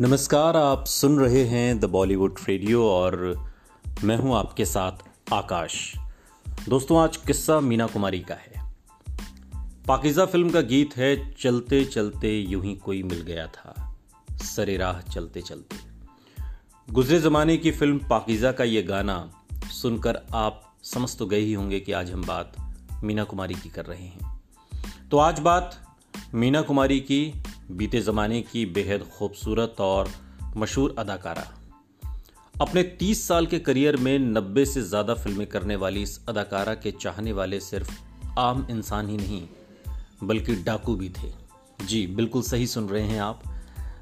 नमस्कार, आप सुन रहे हैं द बॉलीवुड रेडियो और मैं हूँ आपके साथ आकाश। दोस्तों, आज किस्सा मीना कुमारी का है। पाकिजा फ़िल्म का गीत है, चलते चलते यूँ ही कोई मिल गया था। सरे राह चलते चलते। गुजरे ज़माने की फ़िल्म पाकिजा का ये गाना सुनकर आप समझ तो गए ही होंगे कि आज हम बात मीना कुमारी की कर रहे हैं। तो आज बात मीना कुमारी की बीते ज़माने की बेहद खूबसूरत और मशहूर अदाकारा। अपने 30 साल के करियर में 90 से ज़्यादा फ़िल्में करने वाली इस अदाकारा के चाहने वाले सिर्फ़ आम इंसान ही नहीं, बल्कि डाकू भी थे। जी, बिल्कुल सही सुन रहे हैं आप।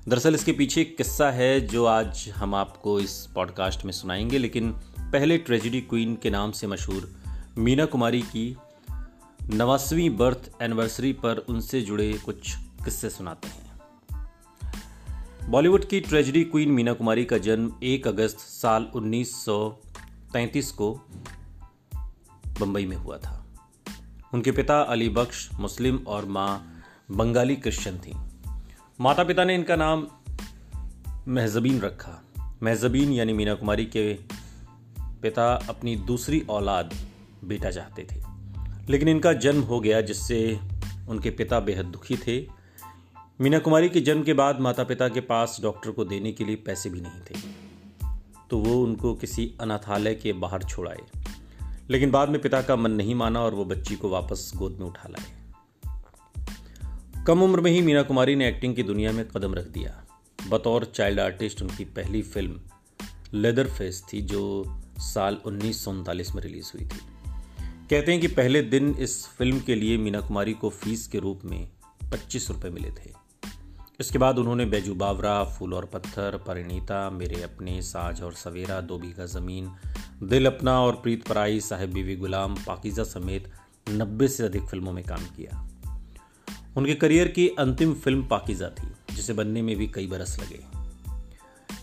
दरअसल इसके पीछे एक किस्सा है जो आज हम आपको इस पॉडकास्ट में सुनाएँगे, लेकिन पहले ट्रेजिडी क्वीन के नाम से मशहूर मीना कुमारी की नवासवीं बर्थ एनिवर्सरी पर उनसे जुड़े कुछ किस्से सुनाते हैं। बॉलीवुड की ट्रेजिडी क्वीन मीना कुमारी का जन्म 1 अगस्त साल 1933 को बंबई में हुआ था। उनके पिता अली बख्श, मुस्लिम और माँ बंगाली क्रिश्चियन थी। माता पिता ने इनका नाम महजबीन रखा। महजबीन यानी मीना कुमारी के पिता अपनी दूसरी औलाद बेटा चाहते थे। लेकिन इनका जन्म हो गया जिससे उनके पिता बेहद दुखी थे। मीना कुमारी के जन्म के बाद माता पिता के पास डॉक्टर को देने के लिए पैसे भी नहीं थे। तो वो उनको किसी अनाथालय के बाहर छोड़ाए लेकिन बाद में पिता का मन नहीं माना और वो बच्ची को वापस गोद में उठा लाए। कम उम्र में ही मीना कुमारी ने एक्टिंग की दुनिया में कदम रख दिया। बतौर चाइल्ड आर्टिस्ट उनकी पहली फ़िल्म लेदर फेस थी, जो साल उन्नीस सौ उनतालीस में रिलीज़ हुई थी। कहते हैं कि पहले दिन इस फ़िल्म के लिए मीना कुमारी को फ़ीस के रूप में पच्चीस रुपये मिले थे। इसके बाद उन्होंने बैजू बावरा, फूल और पत्थर, परिणीता, मेरे अपने साज और सवेरा दो बीघा ज़मीन, दिल अपना और प्रीत पराई, साहेब बीवी गुलाम, पाकिजा समेत नब्बे से अधिक फ़िल्मों में काम किया। उनके करियर की अंतिम फ़िल्म पाकिजा थी, जिसे बनने में भी कई बरस लगे।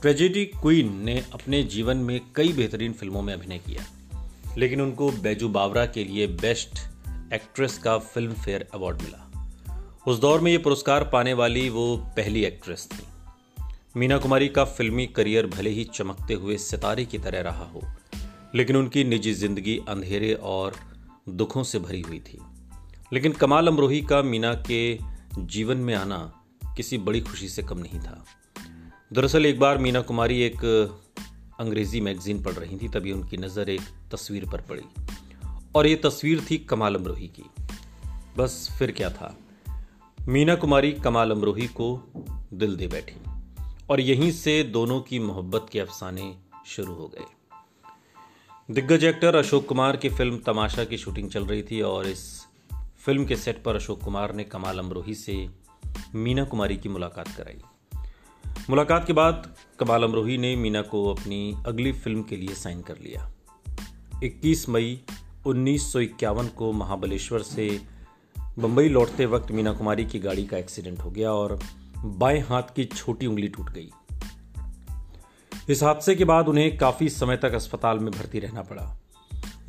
ट्रेजेडी क्वीन ने अपने जीवन में कई बेहतरीन फ़िल्मों में अभिनय किया, लेकिन उनको बैजू बावरा के लिए बेस्ट एक्ट्रेस का फ़िल्म फेयर अवार्ड मिला। उस दौर में ये पुरस्कार पाने वाली वो पहली एक्ट्रेस थी। मीना कुमारी का फिल्मी करियर भले ही चमकते हुए सितारे की तरह रहा हो, लेकिन उनकी निजी ज़िंदगी अंधेरे और दुखों से भरी हुई थी। लेकिन कमाल अमरोही का मीना के जीवन में आना किसी बड़ी खुशी से कम नहीं था। दरअसल एक बार मीना कुमारी एक अंग्रेज़ी मैगजीन पढ़ रही थी, तभी उनकी नज़र एक तस्वीर पर पड़ी। और ये तस्वीर थी कमाल अमरोही की। बस फिर क्या था? मीना कुमारी कमाल अमरोही को दिल दे बैठी और यहीं से दोनों की मोहब्बत के अफसाने शुरू हो गए। दिग्गज एक्टर अशोक कुमार की फ़िल्म तमाशा की शूटिंग चल रही थी और इस फ़िल्म के सेट पर अशोक कुमार ने कमाल अमरोही से मीना कुमारी की मुलाकात कराई। मुलाकात के बाद कमाल अमरोही ने मीना को अपनी अगली फ़िल्म के लिए साइन कर लिया। 21 मई उन्नीस सौ इक्यावन को महाबलेश्वर से बम्बई लौटते वक्त मीना कुमारी की गाड़ी का एक्सीडेंट हो गया और बाएँ हाथ की छोटी उंगली टूट गई। इस हादसे के बाद उन्हें काफ़ी समय तक अस्पताल में भर्ती रहना पड़ा।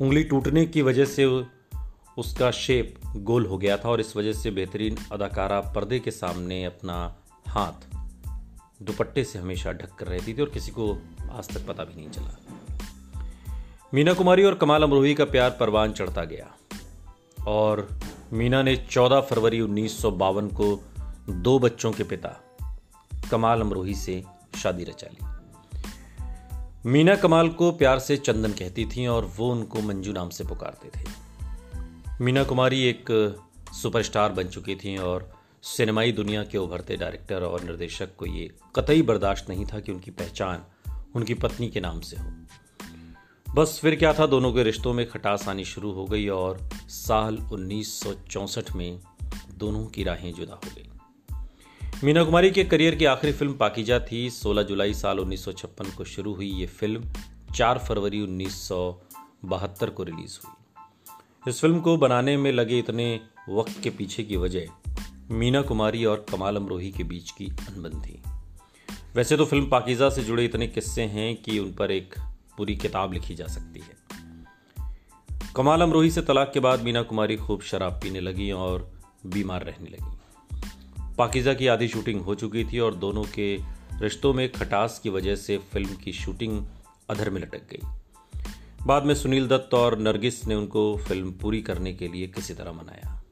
उंगली टूटने की वजह से उसका शेप गोल हो गया था और इस वजह से बेहतरीन अदाकारा पर्दे के सामने अपना हाथ दुपट्टे से हमेशा ढक कर रहती थी और किसी को आज तक पता भी नहीं चला। मीना कुमारी और कमाल अमरोही का प्यार परवान चढ़ता गया और मीना ने 14 फरवरी उन्नीस सौ बावन को दो बच्चों के पिता, कमाल अमरोही से शादी रचा ली। मीना कमाल को प्यार से चंदन कहती थीं और वो उनको मंजू नाम से पुकारते थे। मीना कुमारी एक सुपरस्टार बन चुकी थीं और सिनेमाई दुनिया के उभरते डायरेक्टर और निर्देशक को ये कतई बर्दाश्त नहीं था कि उनकी पहचान उनकी पत्नी के नाम से हो। बस फिर क्या था, दोनों के रिश्तों में खटास आनी शुरू हो गई और साल 1964 में दोनों की राहें जुदा हो गई। मीना कुमारी के करियर की आखिरी फ़िल्म पाकिजा थी। 16 जुलाई साल 1956 को शुरू हुई ये फ़िल्म। 4 फरवरी उन्नीस सौ बहत्तर को रिलीज़ हुई। इस फ़िल्म को बनाने में लगे इतने वक्त के पीछे की वजह मीना कुमारी और कमाल अमरोही के बीच की अनबन थी। वैसे तो फ़िल्म पाकिजा से जुड़े इतने किस्से हैं कि उन पर एक पूरी किताब लिखी जा सकती है। कमाल अमरोही से तलाक के बाद मीना कुमारी खूब शराब पीने लगी और बीमार रहने लगी। पाकिजा की आधी शूटिंग हो चुकी थी और दोनों के रिश्तों में खटास की वजह से फ़िल्म की शूटिंग अधर में लटक गई। बाद में सुनील दत्त और नरगिस ने उनको फ़िल्म पूरी करने के लिए किसी तरह मनाया।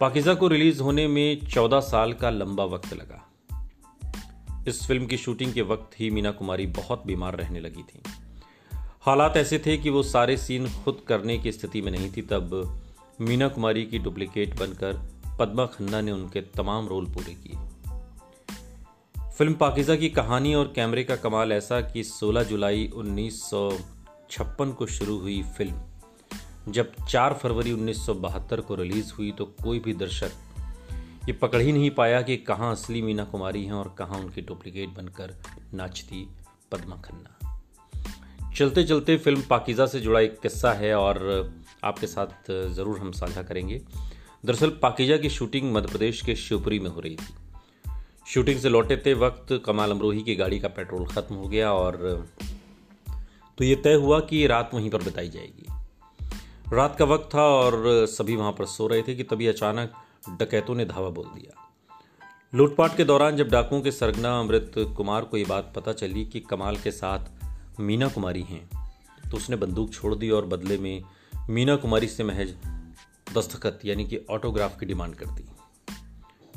पाकिजा को रिलीज़ होने में चौदह साल का लंबा वक्त लगा। इस फ़िल्म की शूटिंग के वक्त ही मीना कुमारी बहुत बीमार रहने लगी थी। हालात ऐसे थे कि वो सारे सीन खुद करने की स्थिति में नहीं थी, तब मीना कुमारी की डुप्लीकेट बनकर पद्मा खन्ना ने उनके तमाम रोल पूरे किए। फ़िल्म पाकिजा की कहानी और कैमरे का कमाल ऐसा कि 16 जुलाई 1956 को शुरू हुई फ़िल्म। जब 4 फरवरी 1972 को रिलीज़ हुई तो कोई भी दर्शक ये पकड़ ही नहीं पाया कि कहाँ असली मीना कुमारी हैं और कहाँ उनकी डुप्लीकेट बनकर नाचती पद्मा खन्ना। चलते चलते फ़िल्म पाकिजा से जुड़ा एक किस्सा है और आपके साथ ज़रूर हम साझा करेंगे। दरअसल पाकिजा की शूटिंग मध्य प्रदेश के शिवपुरी में हो रही थी। शूटिंग से लौटे थे वक्त कमाल अमरोही की गाड़ी का पेट्रोल ख़त्म हो गया और तो ये तय हुआ कि रात वहीं पर बिताई जाएगी। रात का वक्त था और सभी वहाँ पर सो रहे थे कि तभी अचानक डकैतों ने धावा बोल दिया। लूटपाट के दौरान जब डाकुओं के सरगना अमृत कुमार को ये बात पता चली कि कमाल के साथ मीना कुमारी हैं तो उसने बंदूक छोड़ दी और बदले में मीना कुमारी से महज दस्तखत, यानी कि ऑटोग्राफ की डिमांड कर दी।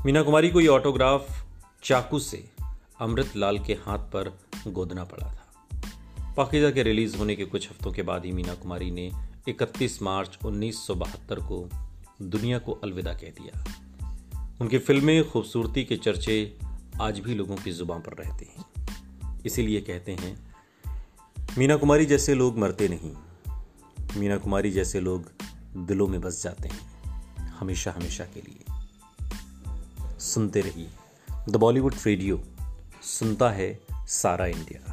मीना कुमारी को ये ऑटोग्राफ चाकू से अमृत लाल के हाथ पर गोदना पड़ा था। पाकिजा के रिलीज़ होने के कुछ हफ्तों के बाद ही मीना कुमारी ने 31 मार्च 1972 को दुनिया को अलविदा कह दिया। उनकी फ़िल्में, खूबसूरती के चर्चे आज भी लोगों की ज़ुबान पर रहते हैं। इसीलिए कहते हैं, मीना कुमारी जैसे लोग मरते नहीं। मीना कुमारी जैसे लोग दिलों में बस जाते हैं, हमेशा हमेशा के लिए। सुनते रहिए द बॉलीवुड रेडियो, सुनता है सारा इंडिया।